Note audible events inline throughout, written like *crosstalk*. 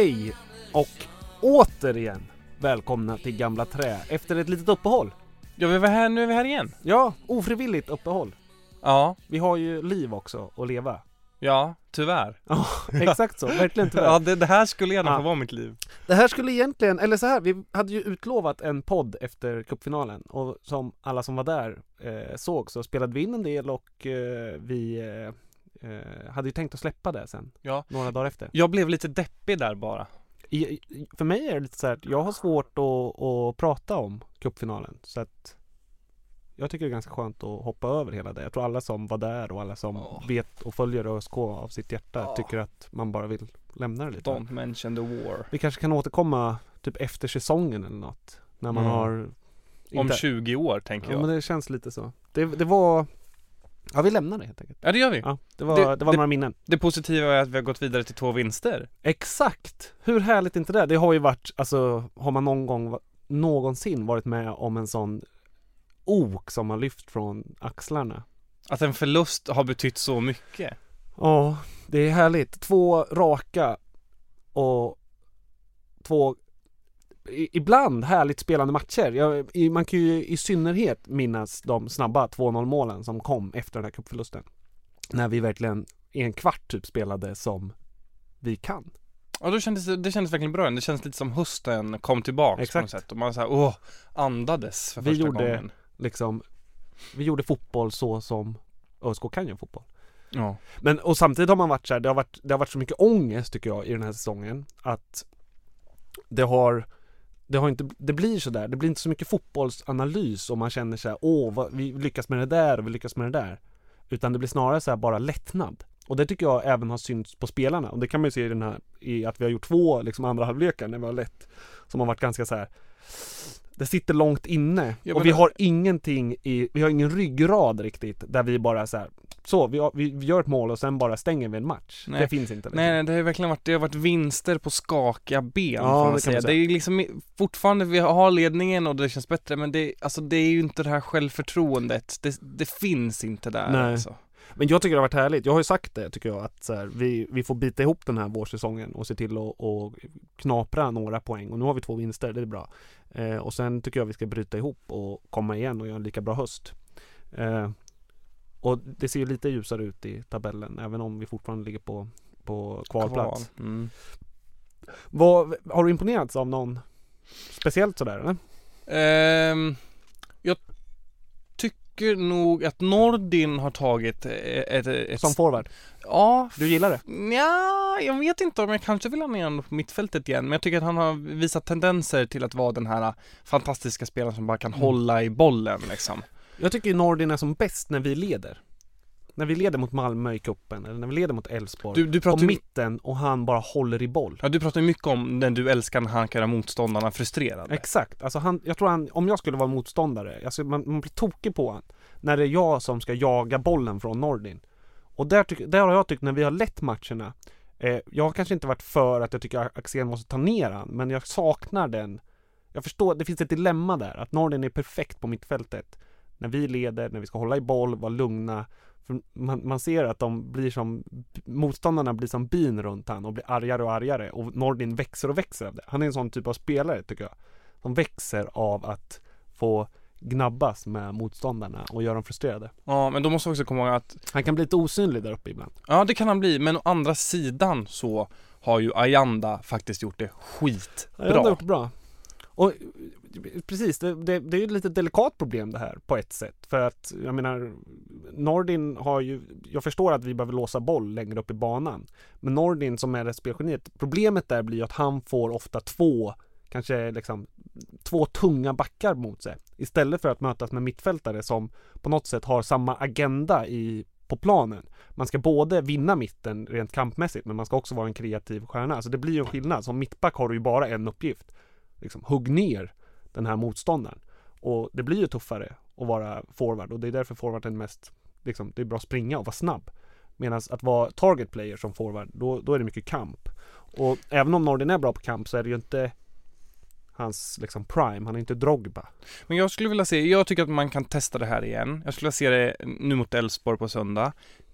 Hej och återigen välkomna till Gamla Trä efter ett litet uppehåll. Ja, vi var här, nu är vi här igen. Ja, ofrivilligt uppehåll. Ja, Vi har ju liv också att leva. ja, tyvärr. Ja, exakt så. Verkligen tyvärr. Ja, det, det här skulle gärna Ja. få vara mitt liv. Det här skulle egentligen, eller så här, vi hade ju utlovat en podd efter cupfinalen och som alla som var där eh, såg så spelade vi in en del och eh, vi eh, eh, hade ju tänkt att släppa det sen, Ja. några dagar efter. Jag blev lite deppig där bara. I, för mig är det lite så här att jag har svårt att, att prata om cupfinalen så att jag tycker det är ganska skönt att hoppa över hela det. Jag tror alla som var där och alla som Ja. vet och följer ÖSK av sitt hjärta Ja. tycker att man bara vill lämna det lite. Don't mention the war. Vi kanske kan återkomma typ efter säsongen eller något. När man Mm. har Om inte- 20 år tänker Ja jag. men det känns lite så. Det, det var Ja vi lämnar det helt enkelt. Ja, det gör vi. Ja, det var, Det- det, var det- några minnen. Det positiva är att vi har gått vidare till två vinster. Exakt! Hur härligt är inte det? Det har ju varit, alltså har man någon gång någonsin varit med om en sån ok som har lyft från axlarna? Att en förlust har betytt så mycket. Ja, det är härligt. Två raka och två ibland härligt spelande matcher. Jag, man kan ju i synnerhet minnas de snabba 2-0 målen som kom efter den här cupförlusten. När vi verkligen i en kvart typ spelade som vi kan. Ja, då kändes det, kändes verkligen bra. Det kändes lite som hösten kom tillbaks på något sätt. Och man så här, åh, andades för Vi första gjorde- gången. Liksom, vi gjorde fotboll så som ÖSK kan göra fotboll. Ja. Men och samtidigt har man varit så här, det har varit, det har varit så mycket ångest tycker jag i den här säsongen att det har det har inte, det blir så där, det blir inte så mycket fotbollsanalys och man känner så här, åh vad, vi lyckas med det där och vi lyckas med det där. Utan det blir snarare så här bara lättnad. Och det tycker jag även har synts på spelarna och det kan man ju se i den här, i att vi har gjort två liksom andra halvlekar när vi har lett. Som har varit ganska så här. Det sitter långt inne Ja, och vi det- har ingenting i, vi har ingen ryggrad riktigt där vi bara så här. Så, vi, har, vi, gör ett mål och sen bara stänger vi en match. Nej. Det finns inte. Liksom. Nej, det har verkligen varit, det har varit vinster på skakiga ben Ja, får man det säga. man säga. Det är liksom fortfarande, vi har ledningen och det känns bättre men det, alltså det är ju inte det här självförtroendet. Det, det finns inte där Nej. alltså. Men jag tycker det har varit härligt. Jag har ju sagt det tycker jag att så här, vi, vi får bita ihop den här vårsäsongen och se till att och knapra några poäng. Och nu har vi två vinster, det är bra. Eh, och sen tycker jag vi ska bryta ihop och komma igen och göra en lika bra höst. Eh, och det ser ju lite ljusare ut i tabellen även om vi fortfarande ligger på, på kvalplats. Kval. Mm. Vad, har du imponerats av någon speciellt sådär eller? Ehm, jag tycker nog att Nordin har tagit ett, ett, ett Som forward? Ja, Du gillar det? Ja, jag vet inte om jag kanske vill ha ner honom på mittfältet igen, men jag tycker att han har visat tendenser till att vara den här fantastiska spelaren som bara kan Mm. hålla i bollen liksom. Jag tycker Nordin är som bäst när vi leder. När vi leder mot Malmö i kuppen eller när vi leder mot Elfsborg. Du, du på pratar ju, mitten och han bara håller i boll. ja, du pratar ju mycket om när du älskar när han kan göra motståndarna frustrerade. Exakt, alltså han, jag tror han, om jag skulle vara motståndare, alltså man, man blir tokig på han när det är jag som ska jaga bollen från Nordin. Och där, tyck, där har jag tyckt när vi har lett matcherna, eh, jag har kanske inte varit för att jag tycker Axén måste ta ner han, men jag saknar den. Jag förstår, det finns ett dilemma där, att Nordin är perfekt på mittfältet. När vi leder, när vi ska hålla i boll, vara lugna. Man, man ser att de blir som, motståndarna blir som bin runt han och blir argare och argare och Nordin växer och växer av det. Han är en sån typ av spelare tycker jag. Som växer av att få gnabbas med motståndarna och göra dem frustrerade. Ja, men då måste vi också komma ihåg att Han kan bli lite osynlig där uppe ibland. Ja, det kan han bli, men å andra sidan så har ju Ayanda faktiskt gjort det Ja, det har skitbra. gjort bra. Och precis, det, det, det är ju ett lite delikat problem det här på ett sätt. För att jag menar Nordin har ju, jag förstår att vi behöver låsa boll längre upp i banan. Men Nordin som är det spelgeniet, problemet där blir ju att han får ofta två, kanske liksom två tunga backar mot sig. Istället för att mötas med mittfältare som på något sätt har samma agenda i, på planen. Man ska både vinna mitten rent kampmässigt men man ska också vara en kreativ stjärna. Så det blir ju en skillnad. Som mittback har du ju bara en uppgift. Liksom, hugg ner den här motståndaren. Och det blir ju tuffare att vara forward och det är därför forwarden mest, liksom, det är bra att springa och vara snabb. Medan att vara target player som forward, då, då är det mycket kamp. Och även om Nordin är bra på kamp så är det ju inte hans liksom prime, han är inte Drogba. Men jag skulle vilja se, jag tycker att man kan testa det här igen. Jag skulle vilja se det nu mot Elfsborg på söndag.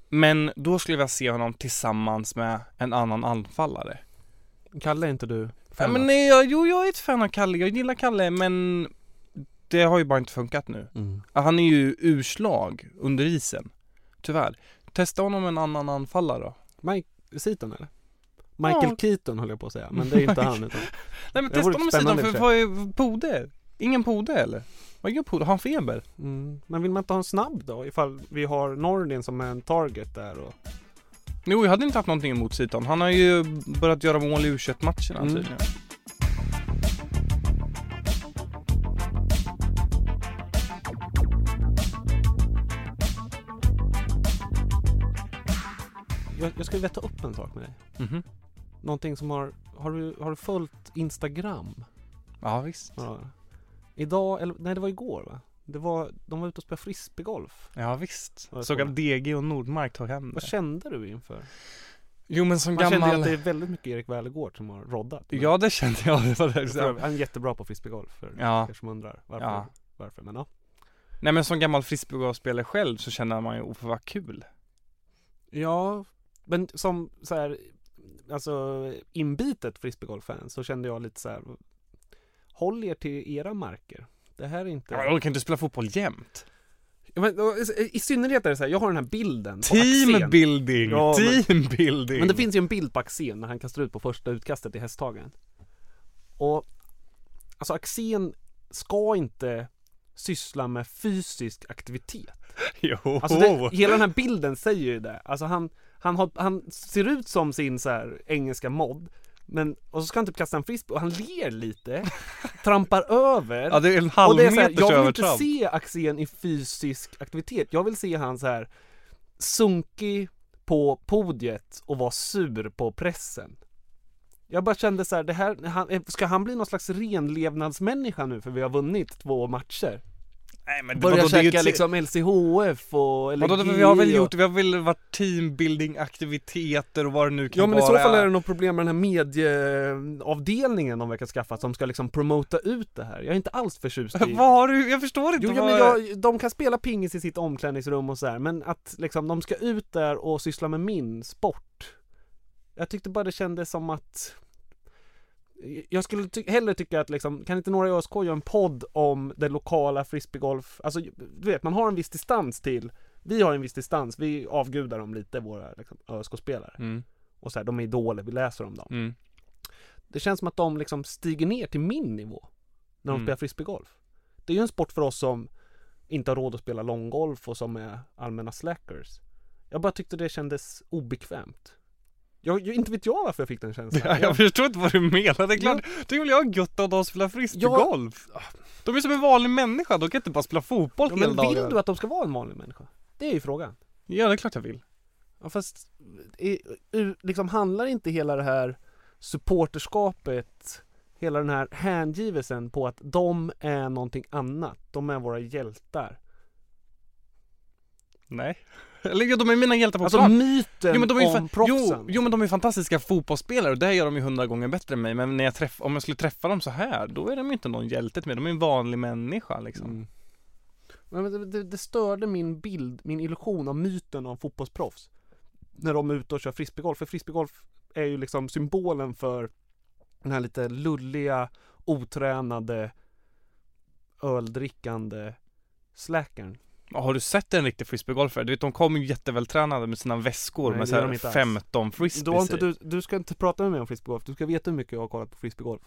Men då skulle jag vilja se honom tillsammans med en annan anfallare. Kalle är inte du Ja, fan men av? nej, jag, jo, jag är ett fan av Kalle. Jag gillar Kalle, men det har ju bara inte funkat nu. Mm. Han är ju urslag under isen. Tyvärr. Testa honom en annan anfallare då. Mike Seaton eller? Michael Ja. Keaton höll jag på att säga, men det är inte *laughs* han utan Nej men testa honom och för vad är Pode? Ingen Pode eller? Vad gör Pode? Har han feber? mm. Men vill man inte ha en snabb då? Ifall vi har Nordin som är en target där och Jo, jag hade inte haft någonting emot Siton. Han har ju börjat göra mål i u matcherna Mm. tydligen. jag, jag skulle vilja ta upp en sak med dig. Mhm. Någonting som har, har du, har du följt Instagram? Ja, visst. Ja. Idag, eller nej det var igår va? Det var, de var ute och spelade frisbeegolf. Ja, visst. Såg att DG och Nordmark tog hem Vad det. kände du inför? Jo, men som Man kände ju gammal... att det är väldigt mycket Erik Wälergård som har roddat. Ja, det kände jag. Det var det. jag Han är jättebra på frisbeegolf för Ja. er som undrar varför. Ja. varför. Men ja. Nej, men som gammal frisbeegolfspelare själv så känner man ju, oh, vad kul. Ja, men som så här, alltså inbitet frisbeegolf-fan så kände jag lite så här. Håll er till era marker. Det här är inte... Ja, men de kan inte spela fotboll jämt. Ja, men, i- synnerhet är det så här, jag har den här bilden. Teambuilding! Ja, men- Teambuilding! Men det finns ju en bild på Axén när han kastar ut på första utkastet i Hästhagen. Och alltså Axén ska inte syssla med fysisk aktivitet. *laughs* Jo! Alltså det, hela den här bilden säger ju det. Alltså han, han, har, han ser ut som sin så här engelska mod. Men, och så ska han typ kasta en frisbee och han ler lite, *laughs* trampar över. Ja, det är en halv meters jag vill inte övertramp. se Axén i fysisk aktivitet. Jag vill se han så här sunkig på podiet och vara sur på pressen. Jag bara kände så här, det här, han, ska han bli någon slags renlevnadsmänniska nu för vi har vunnit två matcher? Nej men Börja vadå, det är ju käka liksom LCHF och Vadå, LG vi har väl gjort, vi har väl varit teambuilding aktiviteter och vad det nu kan Ja men i vara. så fall är det nog problem med den här medieavdelningen de verkar skaffa som ska liksom promota ut det här. Jag är inte alls förtjust i... *laughs* Vad har du? Jag förstår inte Jo ja, vad... men jag, de kan spela pingis i sitt omklädningsrum och så här, men att liksom de ska ut där och syssla med min sport. Jag tyckte bara det kändes som att jag skulle ty- hellre tycka att liksom, kan inte några i ÖSK göra en podd om det lokala frisbeegolf, alltså du vet, man har en viss distans till vi har en viss distans, vi avgudar dem lite, våra liksom, ÖSK-spelare. Mm, Och så här, de är idoler, vi läser om dem. mm. Det känns som att de liksom stiger ner till min nivå när de Mm. spelar frisbeegolf. Det är ju en sport för oss som inte har råd att spela långgolf och som är allmänna slackers. Jag bara tyckte det kändes obekvämt. Jag, jag, inte vet jag varför jag fick den känslan. Ja, jag förstår inte vad du menar, det är klart, det vill jag gött att de spelar frisbeegolf. De är som en vanlig människa, de kan inte bara spela fotboll Ja, hela men dagen. vill du att de ska vara en vanlig människa? Det är ju frågan. Ja, det är klart jag vill. Ja, fast liksom handlar inte hela det här supporterskapet, hela den här hängivelsen på att de är någonting annat. De är våra hjältar. Nej. Eller jo, de är mina hjältar på Alltså plan. myten Jo men, de är om proffsen. jo, jo men de är fantastiska fotbollsspelare och det gör de ju hundra gånger bättre än mig Men när jag träff, om jag skulle träffa dem så här då är de ju inte någon hjälte till mig, de är en vanlig människa liksom Mm. Men det, det, det störde min bild, min illusion av myten om fotbollsproffs. När de är ute och kör frisbeegolf. För frisbeegolf är ju liksom symbolen för den här lite lulliga, otränade, öldrickande släkern. Har du sett en riktig frisbeegolfare? Du vet de kommer ju jättevältränade med sina väskor Nej, med det så gör de här inte alls. 15 frisbees Du, har inte, i. du, du ska inte prata med mig om frisbeegolf. Du ska veta hur mycket jag har kollat på frisbeegolf.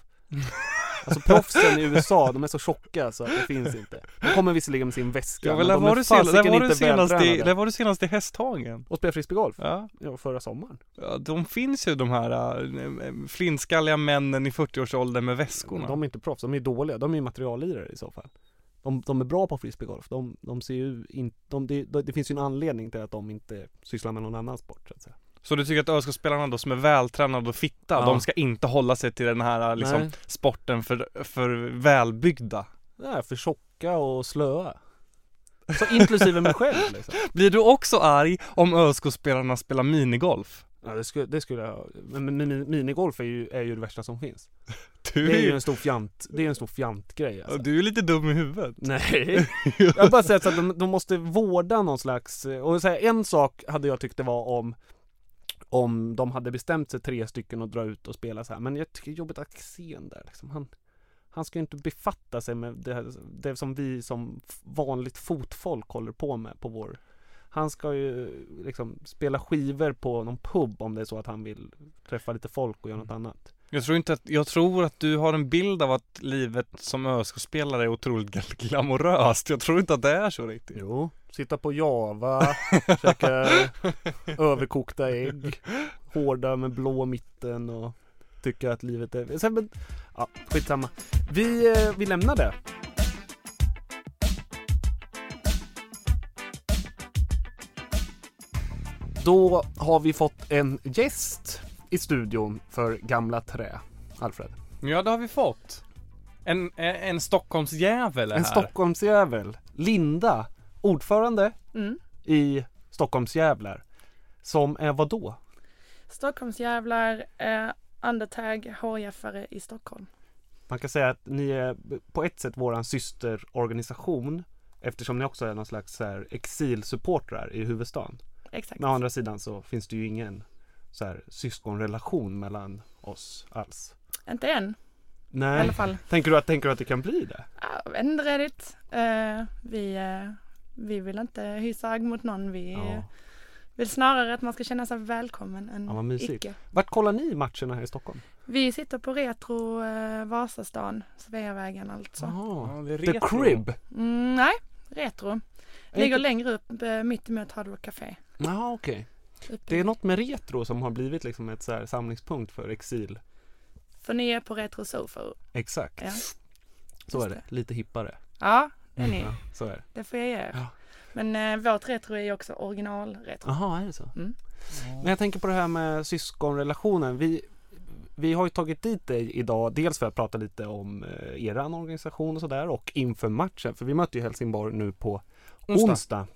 Alltså proffsen i USA, de är så tjocka så att det finns inte. De kommer visserligen med sin väska, Ja, men men de var, är fasiken inte vältränade. där var du senast i Hästhagen Och spela frisbeegolf? Ja, Ja, förra sommaren. ja de finns ju de här äh, flintskalliga männen i 40-årsåldern med väskorna De är inte proffs, de är dåliga. De är ju materiallirare i så fall. De, de är bra på frisbeegolf. De, de ser ju inte, de, det, det finns ju en anledning till att de inte sysslar med någon annan sport så att säga. Så du tycker att ÖSK-spelarna då som är vältränade och fitta, Ja. de ska inte hålla sig till den här liksom Nej. sporten för, för välbyggda? Är för tjocka och slöa. Så inklusive mig själv *laughs* liksom. Blir du också arg om ÖSK-spelarna spelar minigolf? Ja det skulle, det skulle jag, men, men mini- minigolf är ju, är ju det värsta som finns. Du Det är ju en stor fjant, det är en stor fjantgrej alltså. du är lite dum i huvudet Nej, *laughs* jag har bara sett att de, de måste vårda någon slags, och så här, en sak hade jag tyckt det var om om de hade bestämt sig tre stycken och dra ut och spela så här. Men jag tycker det är jobbigt att Axén där liksom. Han, han ska ju inte befatta sig med det, här, det som vi som vanligt fotfolk håller på med på vår Han ska ju liksom spela skivor på någon pub om det är så att han vill träffa lite folk och göra något annat. Jag tror inte att, jag tror att du har en bild av att livet som ÖSK-spelare är otroligt glamoröst Jag tror inte att det är så riktigt Jo, sitta på Java, käka överkokta ägg, hårda med blå mitten och tycka att livet är... Sen, men, ja, skitsamma. Vi, eh, vi lämnar det. Då har vi fått en gäst i studion för Gamla Trä. Alfred. Ja det har vi fått En, en, en Stockholmsjävel är En här Stockholmsjävel. Linda, ordförande Mm. i Stockholmsjävlar. Som är vad då? Stockholmsjävlar, eh, undertag, HIF-are i Stockholm. Man kan säga att ni är på ett sätt våran systerorganisation eftersom ni också är någon slags så här exilsupportrar i huvudstaden. Exakt. Men å andra sidan så finns det ju ingen så här syskonrelation mellan oss alls. Inte än i Nej, alla fall. tänker du att, tänker du att det kan bli det? Ja, Jag vet inte riktigt. Eh, vi, eh, vi vill inte hysa agg mot någon. Vi Ja. vill snarare att man ska känna sig välkommen än Ja, vad mysigt. icke. Vart kollar ni matcherna här i Stockholm? Vi sitter på Retro eh, Vasastan, Sveavägen alltså. Jaha, Ja, det är The retro. Crib? Mm, nej, Retro. Ligger inte- längre upp eh, mitt emot Hard Rock Café. Jaha, okej. Uppe Det är något med retro som har blivit liksom ett så här samlingspunkt för exil. För ni är på Retro Sofa. Exakt. Ja. Så just är det. Lite hippare. Ja, det är ni. Ja, så är det. Det får jag ge er. Ja. Men eh, vårt retro är ju också originalretro. Jaha, är det så? Mm. Men jag tänker på det här med syskonrelationen. Vi, vi har ju tagit dit dig idag, dels för att prata lite om eh, eran organisation och sådär och inför matchen. För vi möter ju Helsingborg nu på onsdag. Onsdag.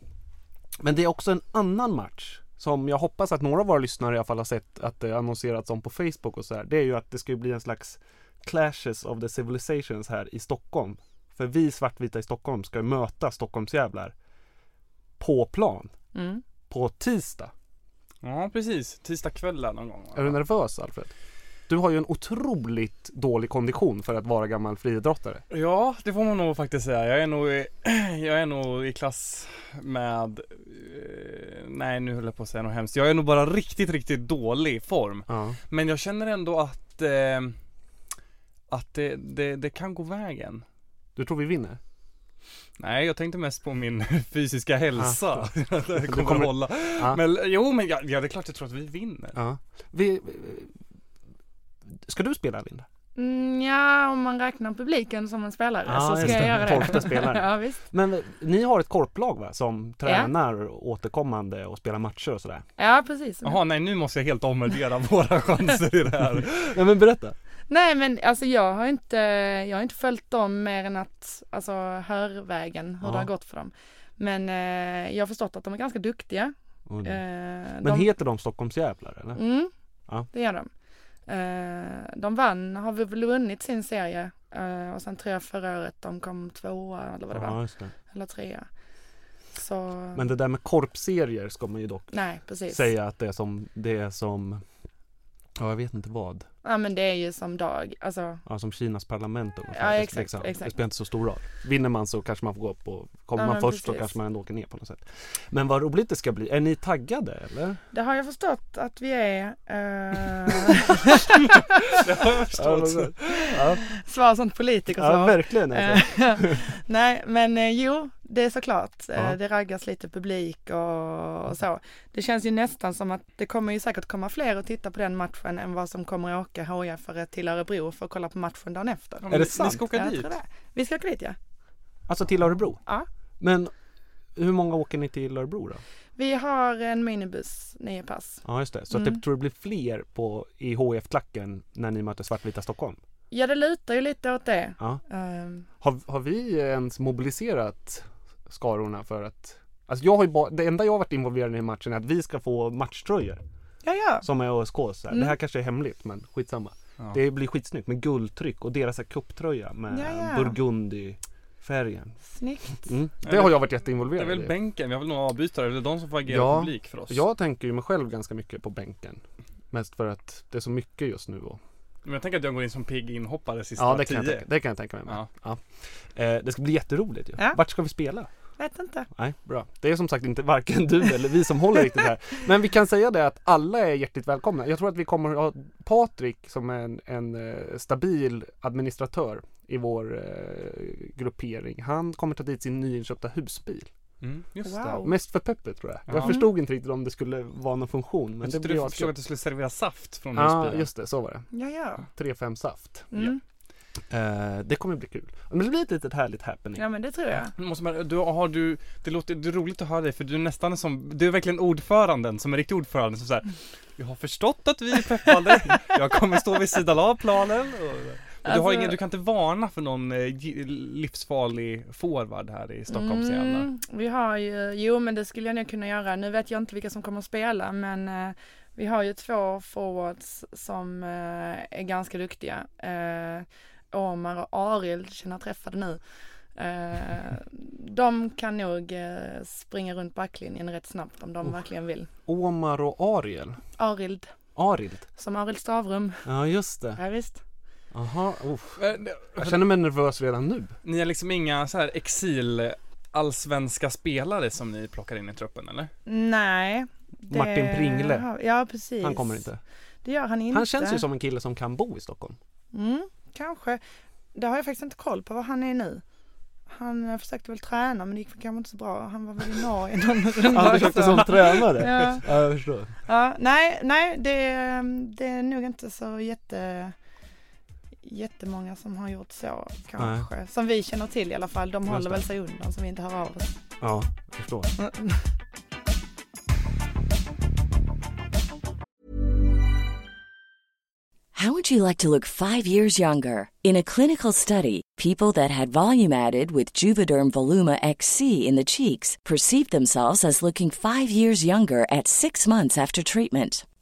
Men det är också en annan match som jag hoppas att några av våra lyssnare i alla fall har sett att det annonserats om på Facebook och så här. Det är ju att det ska ju bli en slags Clashes of the Civilizations här i Stockholm. För vi svartvita i Stockholm ska ju möta Stockholmsjävlar på plan Mm. på tisdag. Ja precis, tisdag kväll någon gång va? Är du nervös Alfred? Du har ju en otroligt dålig kondition för att vara gammal friidrottare. Ja, det får man nog faktiskt säga. Jag är nog i, *clears throat* jag är nog i klass med, eh, nej nu höll jag på att säga något hemskt. Jag är nog bara riktigt, riktigt dålig form. Ja. Men jag känner ändå att, eh, att det, det, det kan gå vägen. Du tror vi vinner? Nej, jag tänkte mest på min *laughs* fysiska hälsa. *laughs* det kommer, kommer- kommer hålla. Ja. Men jo, men ja, ja, det är klart jag tror att vi vinner. ja. Vi, ska du spela Linda? Mm, ja, om man räknar publiken som en spelare Ja, så ska jag det. göra det. Tolfte spelare. *laughs* ja, visst. Men eh, ni har ett korplag va? Som tränar återkommande och spelar matcher och sådär. Ja, precis. Jaha, nej nu måste jag helt omvärdera *laughs* våra chanser i det här. *laughs* Nej men berätta. Nej, men alltså jag har inte, jag har inte följt dem mer än att, alltså hörvägen, hur Ja. det har gått för dem. Men eh, jag har förstått att de är ganska duktiga. Och- Eh, Men de, heter de Stockholmsjävlar eller? Mm, Ja. det gör de. Eh, de vann, har vi väl vunnit sin serie. Eh, och sen tror jag förra året de kom tvåa eller vad det Ja, var. det. Eller trea. Så, Men det där med korpserier ska man ju dock nej säga att det är som, det är som Ja jag vet inte vad. Ja men det är ju som dag, alltså Ja som Kinas parlament ungefär. Ja, exakt, liksom, exakt. Det spelar inte så stor roll. Vinner man så kanske man får gå upp och kommer Ja, man först så kanske man ändå åker ner på något sätt. Men vad roligt det ska bli. Är ni taggade eller? det har jag förstått att vi är. Eh, *laughs* Det har jag förstått. *laughs* Ja, svar som politiker ja verkligen. Alltså. Eh, *laughs* Nej men eh, jo, det är såklart. Eh, Ja. Det raggas lite publik och, och så. Det känns ju nästan som att det kommer ju säkert komma fler att titta på den matchen än vad som kommer att åka HIF till Örebro för att kolla på matchen dagen efter. Ja, Är det sant? Ni ska åka Jag dit? Vi ska åka dit ja. Alltså till Örebro? Ja. Men hur många åker ni till Örebro då? Vi har en minibuss, nio pass. Ja just det. Så Mm. det tror det blir fler på, i HF-klacken när ni möter Svartvita Stockholm? Ja det lutar ju lite åt det. Ja. Ehm, Har, har vi ens mobiliserat skarorna för att Alltså jag har ju bara, det enda jag har varit involverad i matchen är att vi ska få matchtröjor ja ja. som är ÖSK så här. Det Mm. här kanske är hemligt men skitsamma. Ja. Det blir skitsnyggt med guldtryck och deras här cuptröja med Ja, ja. burgundy färgen. Snyggt. Mm. Det det- har jag varit Det jätteinvolverad är väl i. bänken, vi har väl några avbytare, det är de som får agera Ja, publik för oss. Jag tänker ju mig själv ganska mycket på bänken. Mest för att det är så mycket just nu och Men jag tänker att jag går in som pigg inhoppare sista Ja det kan, jag tio. tänka, det kan jag tänka mig med. Ja. Ja. Eh, det ska bli jätteroligt ju. Ja. Vart ska vi spela? Vet inte. Nej, bra. Det är som sagt inte varken du eller vi som håller riktigt här. *laughs* Men vi kan säga det att alla är hjärtligt välkomna. Jag tror att vi kommer att ha Patrik som är en, en eh, stabil administratör i vår eh, gruppering. Han kommer ta dit sin nyinköpta husbil. Mm, just Wow. det. Mest för peppet tror jag. Ja. Jag förstod inte riktigt om det skulle vara någon funktion. Men Men det du förstod att du skulle servera saft från Ja, husbilen. just det. Så var det. Ja ja. 3-5 saft. Mm. Eh, det kommer bli kul. Men det blir ett litet härligt happening. Ja men det tror jag. Måste man, du, har du, det låter det är roligt att höra dig för du är nästan som, du är verkligen ordföranden som är riktig ordförande som såhär Jag har förstått att vi är peppade, *laughs* jag kommer stå vid sidan av planen och, och du, har Alltså- ingen, du kan inte varna för någon eh, livsfarlig forward här i Stockholms jävlar. Mm, vi har ju, jo men det skulle jag nog kunna göra. Nu vet jag inte vilka som kommer att spela men eh, vi har ju två forwards som eh, är ganska duktiga. Eh, Omar och Arild känner jag träffade nu. Eh, de kan nog eh, springa runt backlinjen rätt snabbt om de Oh. verkligen vill. Omar och Ariel. Arild, Arild. som Arild Stavrum. Ja just det. Ja, visst. Aha, uff. Eh, Jag känner mig nervös redan nu. Ni är liksom inga så här exil allsvenska spelare som ni plockar in i truppen eller? Nej. det Martin Pringle. har- Ja precis. Han kommer inte. Det gör han inte. Han känns ju som en kille som kan bo i Stockholm. Mm, kanske. Det har jag faktiskt inte koll på vad han är nu. Han försökte väl träna men det gick kanske inte så bra. Han var väl i Norge någon *laughs* runda Han försökte som tränare. Ja. Ja, jag förstår. Ja, nej, nej det, det är nog inte så jätte jättemånga som har gjort så kanske. Som vi känner till i alla fall. De Just håller det. väl sig undan som vi inte hör av oss. Ja, jag förstår. How would you like to look five years younger? In a clinical study, people that had volume added with Juvederm Voluma XC in the cheeks perceived themselves as looking five years younger at six months after treatment.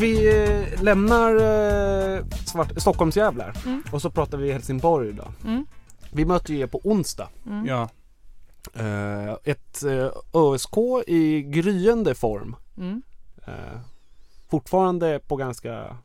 Vi eh, lämnar eh, svart, Stockholmsjävlar Mm. och så pratar vi Helsingborg idag. Mm. Vi möter ju er på onsdag. Mm. Ja. Eh, ett eh, ÖSK i gryende form. Mm. Eh, fortfarande på ganska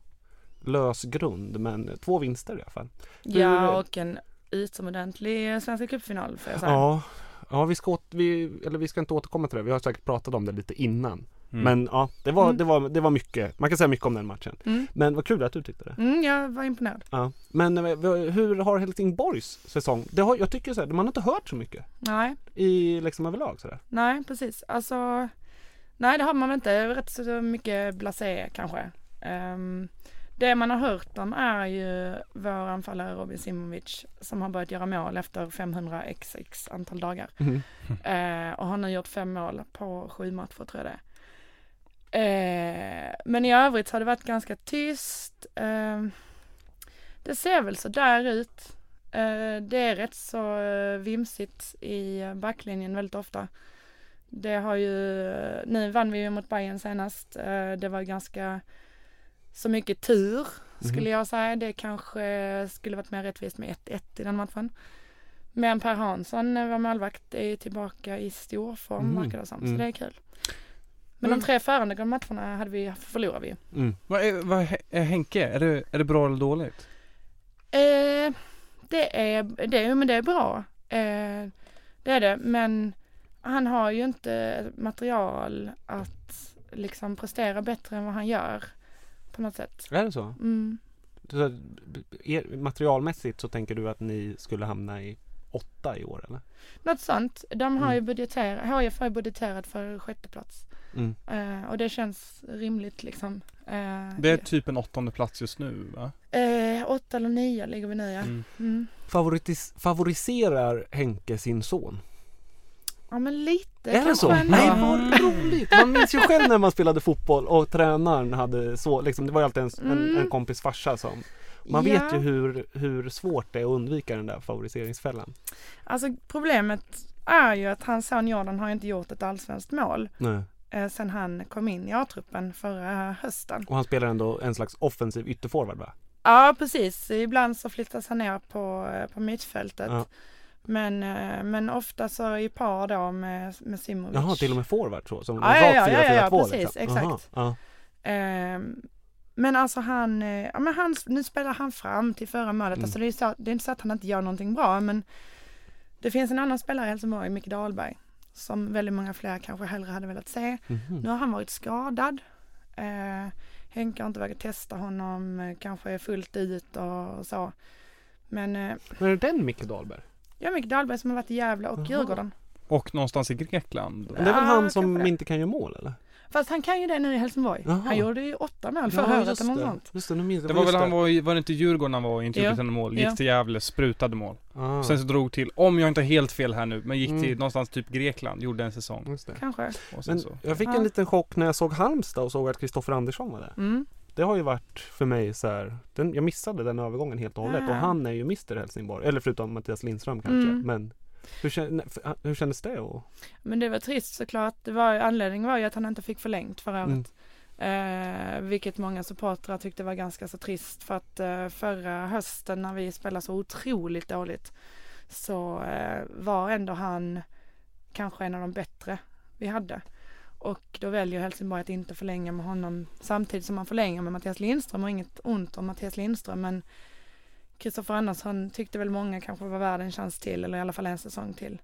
lös grund men två vinster i alla fall. Ja, och en utomordentlig Svenska cupfinal får jag säga. Ja, ja vi, ska åt, vi, eller vi ska inte återkomma till det. Vi har säkert pratat om det lite innan. Mm. Men ja, det var, Mm. det, var, det var mycket. Man kan säga mycket om den matchen. Mm. Men vad kul att du tyckte det. Mm, jag var imponerad. Ja. Men eh, hur har Helsingborgs säsong? Det har, jag tycker så här, man har inte hört så mycket Nej, i liksom överlag sådär. nej precis. Alltså, nej det har man väl inte. Rätt så mycket blasé kanske. Ehm, det man har hört om är ju vår anfallare Robin Simovic som har börjat göra mål efter 500 xx antal dagar. Mhm. Eh, och har nu gjort fem mål på sju matcher tror jag det är. Eh, men i övrigt har det varit ganska tyst. Eh, det ser väl så där ut. Eh, det är rätt så eh, vimsigt i eh, backlinjen väldigt ofta. Det har ju, nu vann vi ju mot Bayern senast. Eh, det var ganska så mycket tur skulle Mhm. jag säga. Det kanske skulle varit mer rättvist med 1-1 i den matchen. Men Per Hansson, eh, vår målvakt, är tillbaka i stor form Mm. verkar det som. Så Mm. det är kul. Men Mm. de tre föregående matcherna hade vi, förlorade vi ju. Mm. Vad är, vad är är Henke? Är det, är det bra eller dåligt? Eh, det är, det men det är bra. Eh, det är det, men han har ju inte material att liksom prestera bättre än vad han gör. På något sätt. Är det så? Mm. så er, materialmässigt så tänker du att ni skulle hamna i åtta i år eller? Något sånt. De har ju Mm. budgeterat, HIF har ju budgeterat för sjätte plats. Mm. Eh, och det känns rimligt liksom. Eh, Det är typ en åttonde plats just nu va? eh, åtta eller nio ligger vi nu ja. Mm. Mm. Favoritis, favoriserar Henke sin son? Ja men lite Är det så? ändå. Nej vad roligt! Man minns ju själv när man spelade fotboll och tränaren hade så, liksom, det var ju alltid en, en, Mm. en kompis farsa som Man Ja. vet ju hur, hur svårt det är att undvika den där favoriseringsfällan. Alltså problemet är ju att hans son Jordan har inte gjort ett allsvenskt mål Nej. Eh, sen han kom in i A-truppen förra hösten. Och han spelar ändå en slags offensiv ytterforward va? Ja precis, ibland så flyttas han ner på, eh, på mittfältet. Ja. Men, eh, men ofta så i par då med, med Simovic. Jaha, till och med forward så? Som Ja, ja, rakt ja, ja, ja, 4-4-2 precis, liksom. exakt. Aha, ja. Ehm, men alltså han, eh, ja men han, nu spelar han fram till förra målet. Mm. Alltså det är, så, det är inte så att han inte gör någonting bra men det finns en annan spelare i Helsingborg, Micke Dahlberg, som väldigt många fler kanske hellre hade velat se. Mhm. Nu har han varit skadad. Eh, Henke har inte vågat testa honom eh, kanske fullt ut och så. Men eh, Men är det den Micke Dahlberg? ja, Micke Dahlberg som har varit i Gävle och Jaha. Djurgården. Och någonstans i Grekland. Det är väl han som inte kan göra mål eller? Fast han kan ju det nu i Helsingborg. Jaha. Han gjorde ju åtta mål förra året eller något det. sånt. Just det, jag. Det var väl han var i, var det inte Djurgården han var i, inte Ja. gjorde sina mål, gick Ja. till Gävle, sprutade mål. Ah, Sen så drog till, om jag inte har helt fel här nu, men gick till Mm. någonstans typ Grekland, gjorde en säsong. just det. Kanske. Och sen Men så. jag fick Ja. en liten chock när jag såg Halmstad och såg att Kristoffer Andersson var där. Mm. Det har ju varit för mig så här, den, jag missade den övergången helt och hållet Ah. och han är ju Mr Helsingborg, eller förutom Mattias Lindström kanske. Mm. Men hur, hur kändes det? Och, Men det var trist såklart. Det var, anledningen var ju att han inte fick förlängt förra Mm. året. Eh, vilket många supportrar tyckte var ganska så trist för att eh, förra hösten när vi spelade så otroligt dåligt så eh, var ändå han kanske en av de bättre vi hade. Och då väljer Helsingborg att inte förlänga med honom samtidigt som man förlänger med Mattias Lindström och inget ont om Mattias Lindström men Kristoffer Andersson tyckte väl många kanske var värd en chans till eller i alla fall en säsong till.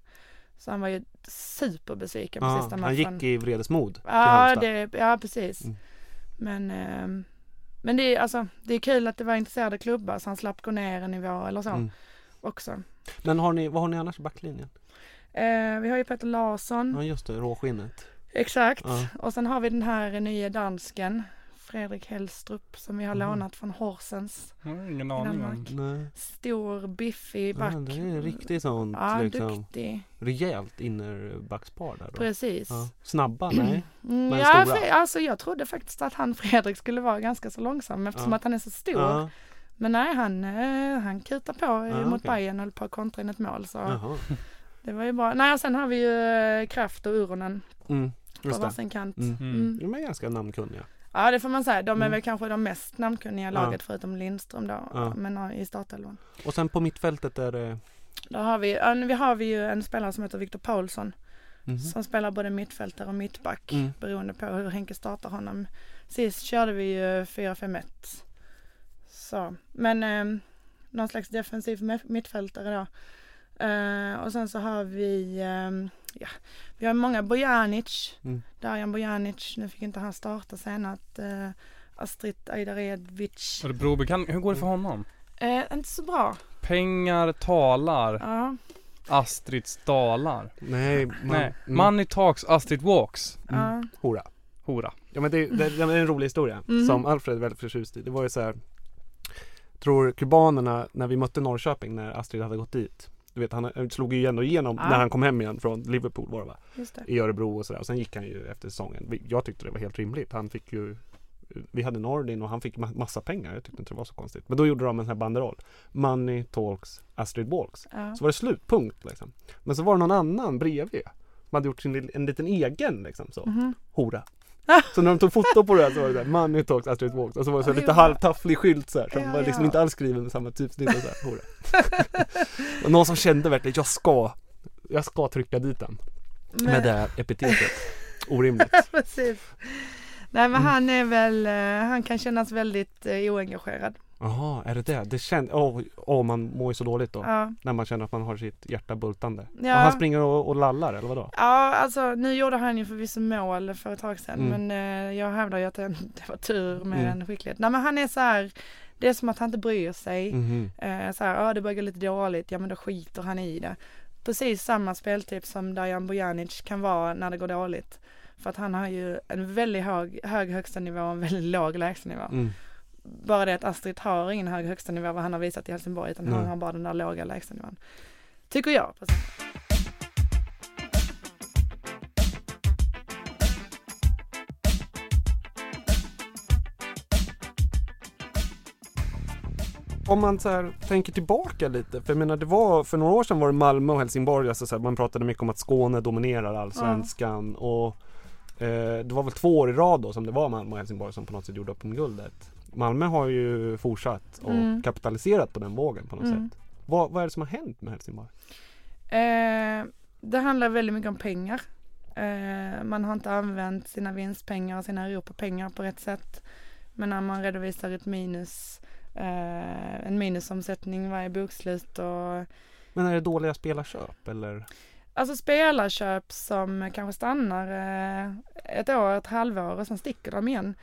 Så han var ju superbesviken på Ja, sista matchen. han gick i vredesmod Ja, det, ja precis. Mm. Men, ehm, men det är alltså, det är kul att det var intresserade klubbar så han slapp gå ner en nivå eller så Mm. också. Men har ni, vad har ni annars i backlinjen? Eh, vi har ju Peter Larsson, Ja just det, råskinnet. exakt. Ja. Och sen har vi den här nya dansken, Fredrik Hellstrup, som vi har Mhm. lånat från Horsens. Har ingen I aning om. Danmark. Nej. Stor, biffig Ja, back. det är en riktigt sånt Ja, liksom duktig. rejält innerbackspar där då. Precis. Ja. Snabba? Nej. Mm, Men ja, stora? Fre- alltså jag trodde faktiskt att han Fredrik skulle vara ganska så långsam eftersom Ja. att han är så stor. Ja. Men nej, han, eh, han kutar på Ja, mot okej. Bayern och höll på att kontra in ett mål. Så Jaha. det var ju bra. Nej, och sen har vi ju eh, Kraft och Uronen Mm. på varsin kant. Mm. Mm. De är ganska namnkunniga. Ja, det får man säga. De är Mm. väl kanske de mest namnkunniga i Ja. laget förutom Lindström då, Ja. men i startelvan. Och sen på mittfältet är det Då har vi, ja, vi har vi ju en spelare som heter Viktor Paulsson Mhm. som spelar både mittfältare och mittback Mm. beroende på hur Henke startar honom. Sist körde vi ju 4-5-1. Så, men eh, någon slags defensiv mi- mittfältare då. Eh, och sen så har vi, eh, ja, vi har många Bojanic, Mm. Darjan Bojanic, nu fick inte han starta senast. Eh, Astrid Ajdarevic. Örebro, kan, hur går det för honom? Eh, inte så bra. Pengar talar, Ja, Astrid stalar. Nej, man, Nej, mm. money talks, Astrid walks. ja. Hora. Hora. Ja men det, det, det är en rolig historia Mm. som Alfred är väldigt förtjust i. Det var ju så här Tror kubanerna när vi mötte Norrköping när Astrid hade gått dit Du vet han han slog ju ändå igenom Ja. när han kom hem igen från Liverpool var det va? I Örebro och sådär och sen gick han ju efter säsongen Jag tyckte det var helt rimligt. Han fick ju Vi hade Nordin och han fick ma- massa pengar. Jag tyckte inte det var så konstigt. Men då gjorde de en sån här banderoll Money talks Astrid Walks Ja. Så var det slut, punkt liksom. Men så var det någon annan bredvid Man hade gjort sin, en liten egen liksom så Mhm. hora. Så när de tog foto på det här så var det där Money Talks Astrid Walks och så var det så lite halvtafflig skylt så här, som Ja, var liksom ja. inte alls skriven med samma typsnitt och så här, hora. och någon som kände verkligen, jag ska, jag ska trycka dit den. Med det här epitetet. Orimligt. *laughs* Precis. Nej men Mm. han är väl, eh, han kan kännas väldigt eh, oengagerad. Jaha, är det det? Det känns, åh, åh, man mår ju så dåligt då. Ja. När man känner att man har sitt hjärta bultande. Ja. Och han springer och, och lallar eller vadå? Ja, alltså nu gjorde han ju förvisso mål för ett tag sedan Mm. men eh, jag hävdar ju att det, *laughs* det var tur med Mm. den skicklighet. Nej men han är så här, det är som att han inte bryr sig. Mhm. Eh, så här, ja det börjar gå lite dåligt, ja men då skiter han i det. Precis samma speltyp som Dajan Bojanic kan vara när det går dåligt. För att han har ju en väldigt hög, hög högsta nivå och en väldigt låg lägstanivå. Mm. Bara det att Astrid har ingen hög högsta nivå vad han har visat i Helsingborg utan han Nej. har bara den där låga lägstanivån. Tycker jag. Om man så här, tänker tillbaka lite, för jag menar det var, för några år sedan var det Malmö och Helsingborg, alltså så här, man pratade mycket om att Skåne dominerar allsvenskan och eh, det var väl två år i rad då som det var Malmö och Helsingborg som på något sätt gjorde upp om guldet. Malmö har ju fortsatt och Mm. kapitaliserat på den vågen på något Mm. sätt. Vad, vad är det som har hänt med Helsingborg? Eh, det handlar väldigt mycket om pengar. Eh, man har inte använt sina vinstpengar och sina Europapengar på rätt sätt. Men när man redovisar ett minus, eh, en minusomsättning varje bokslut och Men är det dåliga spelarköp eller? Alltså spelarköp som kanske stannar eh, ett år, ett halvår och sen sticker de igen.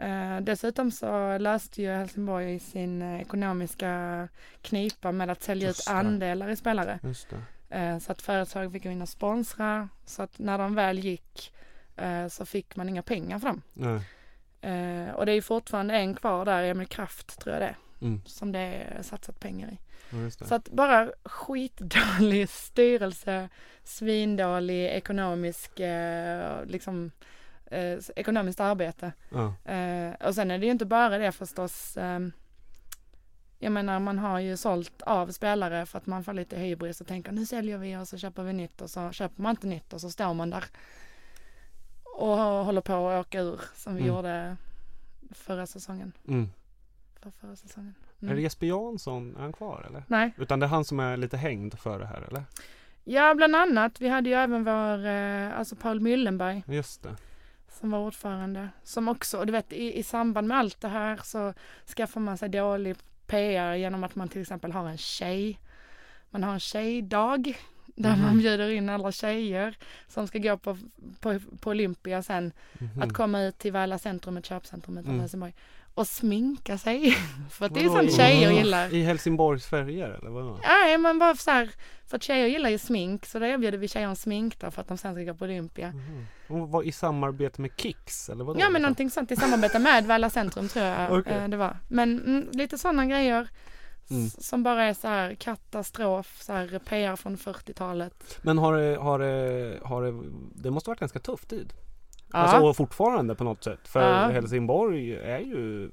Eh, dessutom så löste ju Helsingborg sin eh, ekonomiska knipa med att sälja Just ut det. andelar i spelare. Eh, så att företag fick gå in och sponsra. Så att när de väl gick eh, så fick man inga pengar för dem. Eh, och det är ju fortfarande en kvar där, Emil Kraft tror jag det är, Mm. som det är satsat pengar i. Ja. Så att bara skitdålig *laughs* styrelse, svindålig ekonomisk, eh, liksom, eh, ekonomiskt arbete. Ja. Eh, och sen är det ju inte bara det förstås. Eh, jag menar man har ju sålt av spelare för att man får lite hybris och tänker nu säljer vi och så köper vi nytt och så köper man inte nytt och så står man där. Och håller på att åka ur som vi Mm. gjorde förra säsongen. Mm. För förra säsongen. Är Mm. det Jesper Jansson, är han kvar eller? Nej. Utan det är han som är lite hängd för det här eller? Ja, bland annat. Vi hade ju även vår, eh, alltså Paul Myllenberg Just det. Som var ordförande. Som också, och du vet i, i samband med allt det här så skaffar man sig dålig PR genom att man till exempel har en tjej, man har en tjejdag där Mhm. man bjuder in alla tjejer som ska gå på, på, på Olympia sen Mhm. att komma ut till Valla centrum, ett köpcentrum utanför Mm. Helsingborg och sminka sig. *laughs* för att det är sånt tjejer gillar. I Helsingborgs färger eller vadå? Nej men bara så här, för att tjejer gillar ju smink så då erbjuder vi tjejer en sminkdag för att de sen ska gå på Olympia. Hon var i samarbete med Kicks eller vadå? Ja men någonting sånt i samarbete med Valla centrum tror jag *laughs* Okej. eh, det var. Men mm, lite sådana grejer Mm. som bara är så här katastrof, så här PR från 40-talet. Men har det, har det, har det, det måste varit ganska tuff tid? Ja. Alltså och fortfarande på något sätt. För Ja. Helsingborg är ju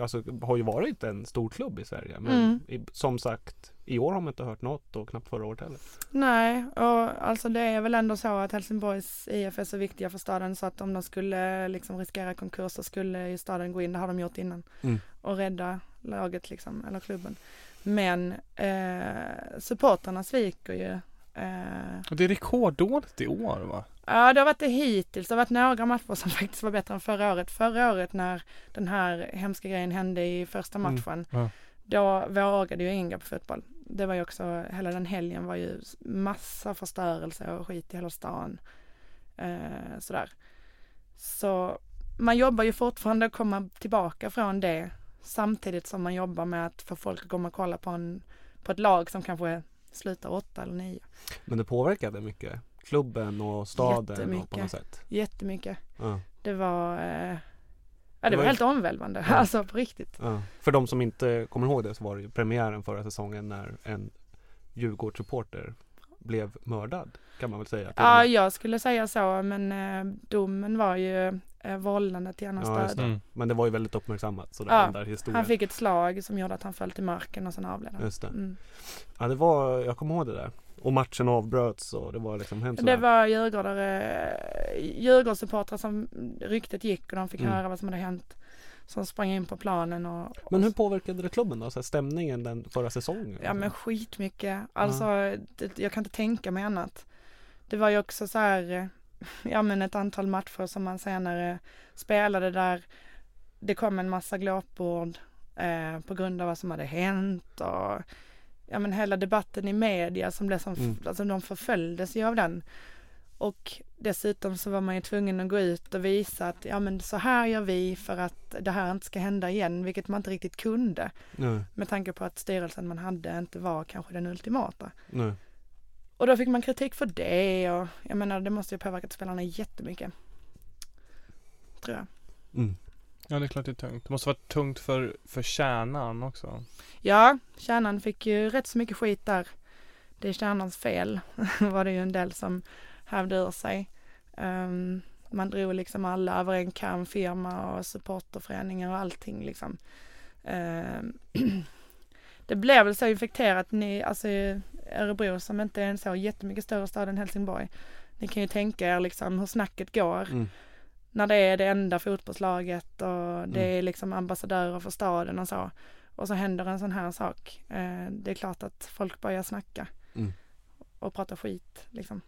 Alltså har ju varit en stor klubb i Sverige. Men Mm. i, som sagt I år har man inte hört något och knappt förra året heller. Nej, och alltså det är väl ändå så att Helsingborgs IF är så viktiga för staden så att om de skulle liksom riskera konkurs så skulle ju staden gå in, det har de gjort innan, Mm. och rädda laget liksom, eller klubben. Men eh, supportrarna sviker ju. Eh, det är rekorddåligt i år va? Ja, det har varit det hittills. Det har varit några matcher som *laughs* faktiskt var bättre än förra året. Förra året när den här hemska grejen hände i första Mm, matchen, ja. då vågade ju ingen gå på fotboll. Det var ju också, hela den helgen var ju massa förstörelse och skit i hela stan. Eh, sådär. Så man jobbar ju fortfarande att komma tillbaka från det samtidigt som man jobbar med att få folk att komma och kolla på, en, på ett lag som kanske slutar åtta eller nio. Men det påverkade mycket. Klubben och staden och på något sätt. Jättemycket. Ja. Det var, eh, ja, Det det var var ju- helt omvälvande, Ja. *laughs* alltså på riktigt. Ja. För de som inte kommer ihåg det så var det ju premiären förra säsongen när en Djurgårdssupporter blev mördad kan man väl säga. Ja, med. jag skulle säga så, men eh, domen var ju eh, vållande till annans Ja, död. det. Men det var ju väldigt uppmärksammat så det Ja, ändrar historien. han fick ett slag som gjorde att han föll till marken och sen avled han. Just det. Mm. Ja det var, jag kommer ihåg det där. Och matchen avbröts och det var liksom hemskt. Det var djurgårdare, Djurgårdssupportrar som ryktet gick och de fick Mm. höra vad som hade hänt. Som sprang in på planen och Men hur påverkade det klubben då? Så stämningen den förra säsongen? Ja men skitmycket. Alltså det, jag kan inte tänka mig annat. Det var ju också så här, ja men ett antal matcher som man senare spelade där det kom en massa glåpord eh, på grund av vad som hade hänt och ja men hela debatten i media som blev som, Mm. alltså de förföljdes ju av den. Och dessutom så var man ju tvungen att gå ut och visa att ja men så här gör vi för att det här inte ska hända igen, vilket man inte riktigt kunde. Nej, Med tanke på att styrelsen man hade inte var kanske den ultimata. nej. Och då fick man kritik för det och jag menar det måste ju påverkat spelarna jättemycket. Tror jag. Mm. Ja det är klart det är tungt. Det måste vara tungt för, för kärnan också. Ja, kärnan fick ju rätt så mycket skit där. Det är kärnans fel *laughs* var det ju en del som hävde ur sig. Ehm, man drog liksom alla över en kam, firma och supporterföreningar och allting liksom. Ehm, *clears throat* det blev väl så infekterat, ni, alltså Örebro som inte är en så jättemycket större stad än Helsingborg. Ni kan ju tänka er liksom hur snacket går. Mm. När det är det enda fotbollslaget och det Mm. är liksom ambassadörer för staden och så. Och så händer en sån här sak. Eh, det är klart att folk börjar snacka. Mm. Och prata skit liksom.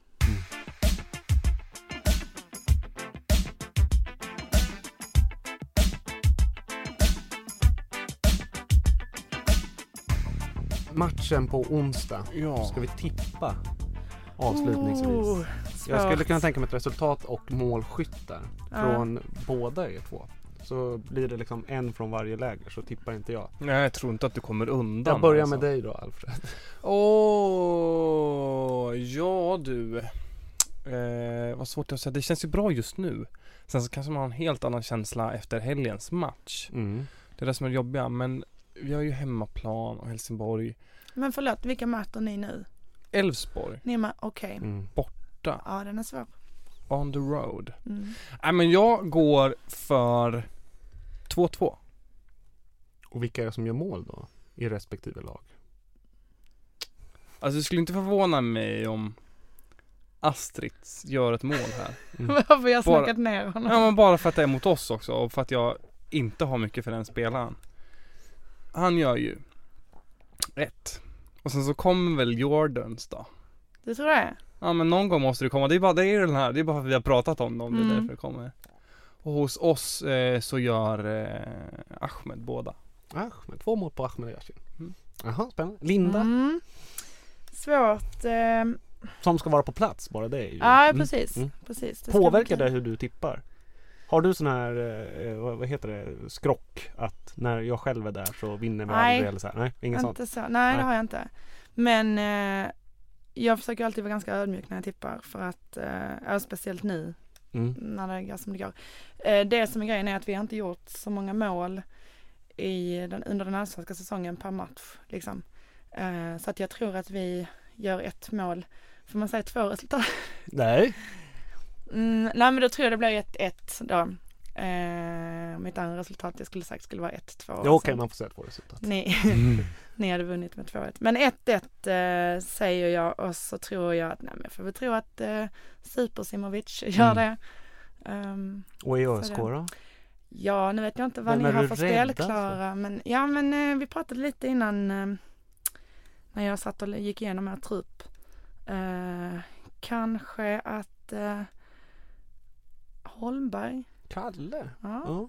Matchen på onsdag. Ja. Ska vi tippa avslutningsvis? Oh, jag skulle kunna tänka mig ett resultat och målskyttar Ja. från båda er två. Så blir det liksom en från varje läger så tippar inte jag. Nej jag tror inte att du kommer undan. Jag börjar alltså. med dig då Alfred. Åh, ja du. Eh, vad svårt att säga. Det känns ju bra just nu. Sen så kanske man har en helt annan känsla efter helgens match. Mm. Det är det som är jobbiga. Men vi har ju hemmaplan och Helsingborg. Men förlåt, vilka möter ni nu? Elfsborg Ni är med, okej. Mm. borta. Ja, den är svår. On the road. Mm. Nej men jag går för 2-2. Och vilka är det som gör mål då? I respektive lag? Alltså det skulle inte förvåna mig om Astrid gör ett mål här. *laughs* Varför har jag Bara- snackat ner honom? Ja men bara för att det är mot oss också och för att jag inte har mycket för den spelaren. Han gör ju ett. Och sen så kommer väl Jordans då. Du tror det? Ja men någon gång måste det komma. Det är bara, det är den här, det är bara för att vi har pratat om dem. Det är Mm. därför det kommer. Och hos oss eh, så gör eh, Ahmed båda. Ahmed, två mål på Ahmed Yashin. Mm. Jaha, spännande. Linda, Mm. Svårt. Eh, som ska vara på plats, bara det är ju. ja, Mm, precis. mm. precis. Det Påverkar det hur du tippar? Har du sån här, eh, vad, vad heter det, skrock? Att när jag själv är där så vinner vi aldrig eller så här? Nej, inget sånt? Så. Nej, Nej. det har jag inte. Men eh, jag försöker alltid vara ganska ödmjuk när jag tippar för att, eh, speciellt nu Mm. när det går som det går. Eh, det som är grejen är att vi har inte gjort så många mål i den, under den allsvenska säsongen per match. Liksom. Eh, så att jag tror att vi gör ett mål, får man säga två resultat? Nej. Mm, nej men då tror jag det blir 1-1 då. Eh, mitt andra resultat jag skulle sagt skulle vara 1-2. Ja, okej, Sen- man får säga två resultat. Ni, *laughs* ni hade vunnit med 2-1. Men 1-1 eh, säger jag och så tror jag att, nej men jag får väl tro att eh, Super Simovic gör Mm. det. Ehm, Och i ÖSK då? Ja, nu vet jag inte vad Vem ni har för rädd spelklara. Men ja, men eh, vi pratade lite innan eh, när jag satt och gick igenom er trupp. Eh, kanske att eh, Holmberg. Kalle? Ja. Ja.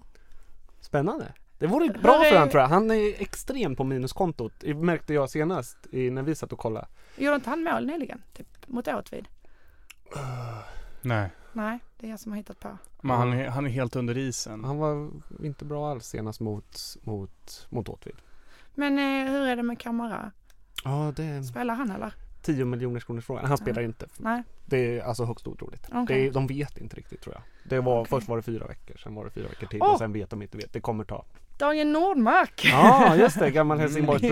Spännande. Det vore bra för honom tror jag. Han är extrem på minuskontot. Det märkte jag senast i, när vi satt och kollade. Gjorde inte han mål nyligen? Typ mot Åtvid? *sighs* Nej. Nej, det är jag som har hittat på. Men han är, han är helt under isen. Han var inte bra alls senast mot, mot, mot Åtvid. Men eh, hur är det med Kamara? Ja, det Spelar han eller? 10 miljoners kronors frågan. Han spelar inte. Nej. Det är alltså högst otroligt. Det är, de vet inte riktigt tror jag. Det var, Okej. Först var det fyra veckor, sen var det fyra veckor till Åh! och sen vet de inte vet. Det kommer ta. Daniel Nordmark! Ja, just det. Gammal *laughs* Helsingborgs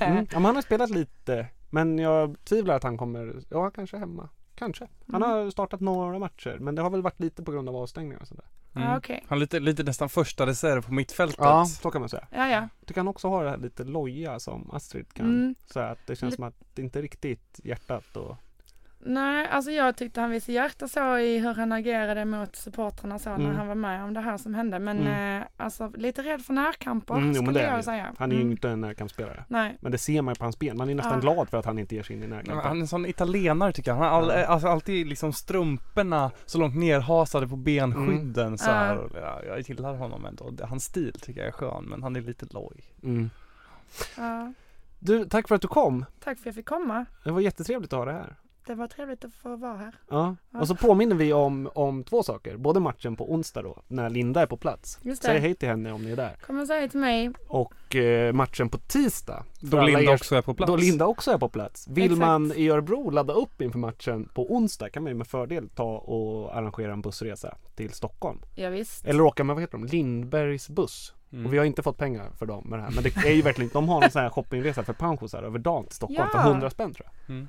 Mm. Ja, han har spelat lite. Men jag tvivlar att han kommer, ja kanske hemma. Kanske. Han Mm. har startat några matcher men det har väl varit lite på grund av avstängningar och sådär. Ja, okej. Mm. Han är lite, lite nästan första reserv på mittfältet. Ja, så kan man säga. Ja, ja. Du kan också ha det här lite loja som Astrid kan. Mm. Så att det känns Lite- som att det inte är riktigt hjärtat och Nej, alltså jag tyckte han visade hjärta så i hur han agerade mot supportrarna så när Mm. han var med om det här som hände. Men Mm. eh, alltså lite rädd för närkamper Mm, jo, men skulle det är han jag ju. säga. Han är ju Mm. inte en närkampsspelare. Nej. Men det ser man ju på hans ben. Man är nästan Ja. glad för att han inte ger sig in i närkamper. Han är en sån italienare tycker jag. Han har all, Ja. alltså alltid liksom strumporna så långt nerhasade på benskydden så Ja. här. Ja, jag gillar honom ändå. Hans stil tycker jag är skön men han är lite loj. Mm. Ja. Du, tack för att du kom. Tack för att jag fick komma. Det var jättetrevligt att ha dig här. Det var trevligt att få vara här. Ja, och så påminner vi om, om två saker. Både matchen på onsdag då, när Linda är på plats. Just Säg hej till henne om ni är där. Kommer säga till mig. Och eh, matchen på tisdag. Då Linda er- också är på plats. Då Linda också är på plats. Vill Exakt. man i Örebro ladda upp inför matchen på onsdag kan man ju med fördel ta och arrangera en bussresa till Stockholm. Ja, visst. Eller åka med, vad heter de? Lindbergs buss. Mm. Och vi har inte fått pengar för dem med det här. Men det är ju verkligen, de har en sån här shoppingresa för pensionärer över dagen till Stockholm Ja. för 100 spänn tror jag. Mm.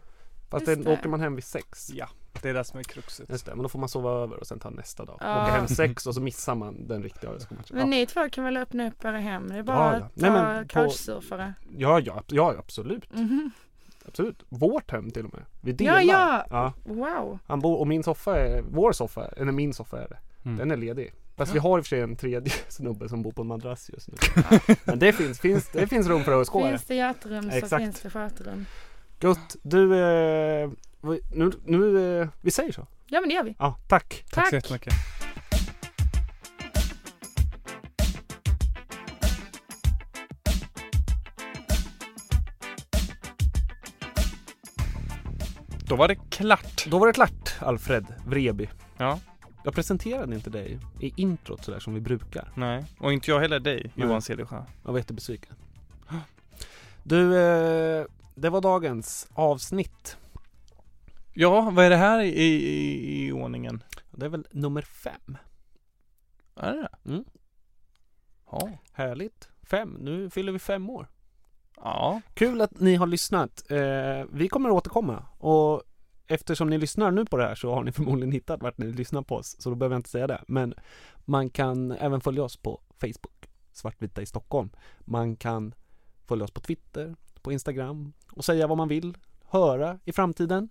Fast Just det, då det. åker man hem vid sex. Ja, det är det som är kruxet. Just det, men då får man sova över och sen ta nästa dag. Ja. Åka hem *laughs* sex och så missar man den riktiga ÖSK-matchen. Men Ja. ni två kan väl öppna upp era hem? Det är Ja, bara ja. att Nej, ta på- couchsurfare. Ja, ja, ja, absolut. Mhm. Absolut. Vårt hem till och med. Vi Ja, delar. ja. ja. Wow. Han bor, och min soffa är, vår soffa, eller min soffa är det. Mm. Den är ledig. Fast vi har i och för sig en tredje *laughs* snubbe som bor på en madrass just nu. *laughs* Men det finns, finns, det finns rum för ÖSK. Finns det hjärterum så Exakt. finns det sköterum. Gott. Du, eh, nu, nu, eh, vi säger så. Ja men det gör vi. Ja, tack. Tack så Tack. jättemycket. Då var det klart. Då var det klart, Alfred Vreby. Ja. Jag presenterade inte dig i introt sådär som vi brukar. Nej, och inte jag heller dig Nej. Johan Cedersjö. Jag var jättebesviken. Du, eh, det var dagens avsnitt. Ja, vad är det här i, i, i ordningen? Det är väl nummer fem. Är det? Mm. Ja. Härligt. Fem. Nu fyller vi fem år. Ja. Kul att ni har lyssnat. Eh, vi kommer att återkomma och eftersom ni lyssnar nu på det här så har ni förmodligen hittat vart ni lyssnar på oss så då behöver jag inte säga det. Men man kan även följa oss på Facebook, Svartvita i Stockholm. Man kan följa oss på Twitter, på Instagram och säga vad man vill höra i framtiden.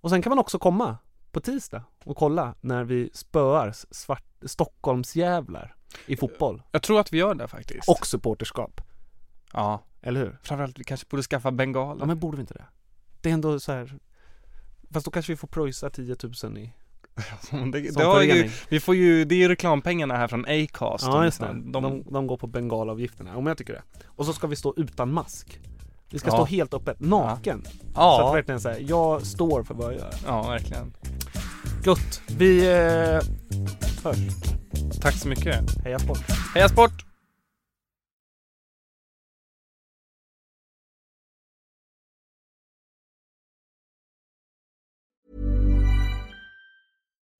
Och sen kan man också komma på tisdag och kolla när vi spöar svart, Stockholmsjävlar i fotboll Jag tror att vi gör det faktiskt. och supporterskap. Ja. Eller hur? Framförallt vi kanske borde skaffa bengaler. Ja men borde vi inte det? Det är ändå så här Fast då kanske vi får pröjsa 10 000 i *laughs* Det, det har ju, vi får ju, det är ju reklampengarna här från Acast. Ja just det, De, de, de, går på bengalavgifterna, men jag tycker det Och så ska vi stå utan mask Vi ska Ja. stå helt öppet, naken Ja. Så att verkligen säga, jag står för vad jag gör Ja, verkligen. Gött, vi eh, hörs Tack så mycket. Heja sport! Heja sport!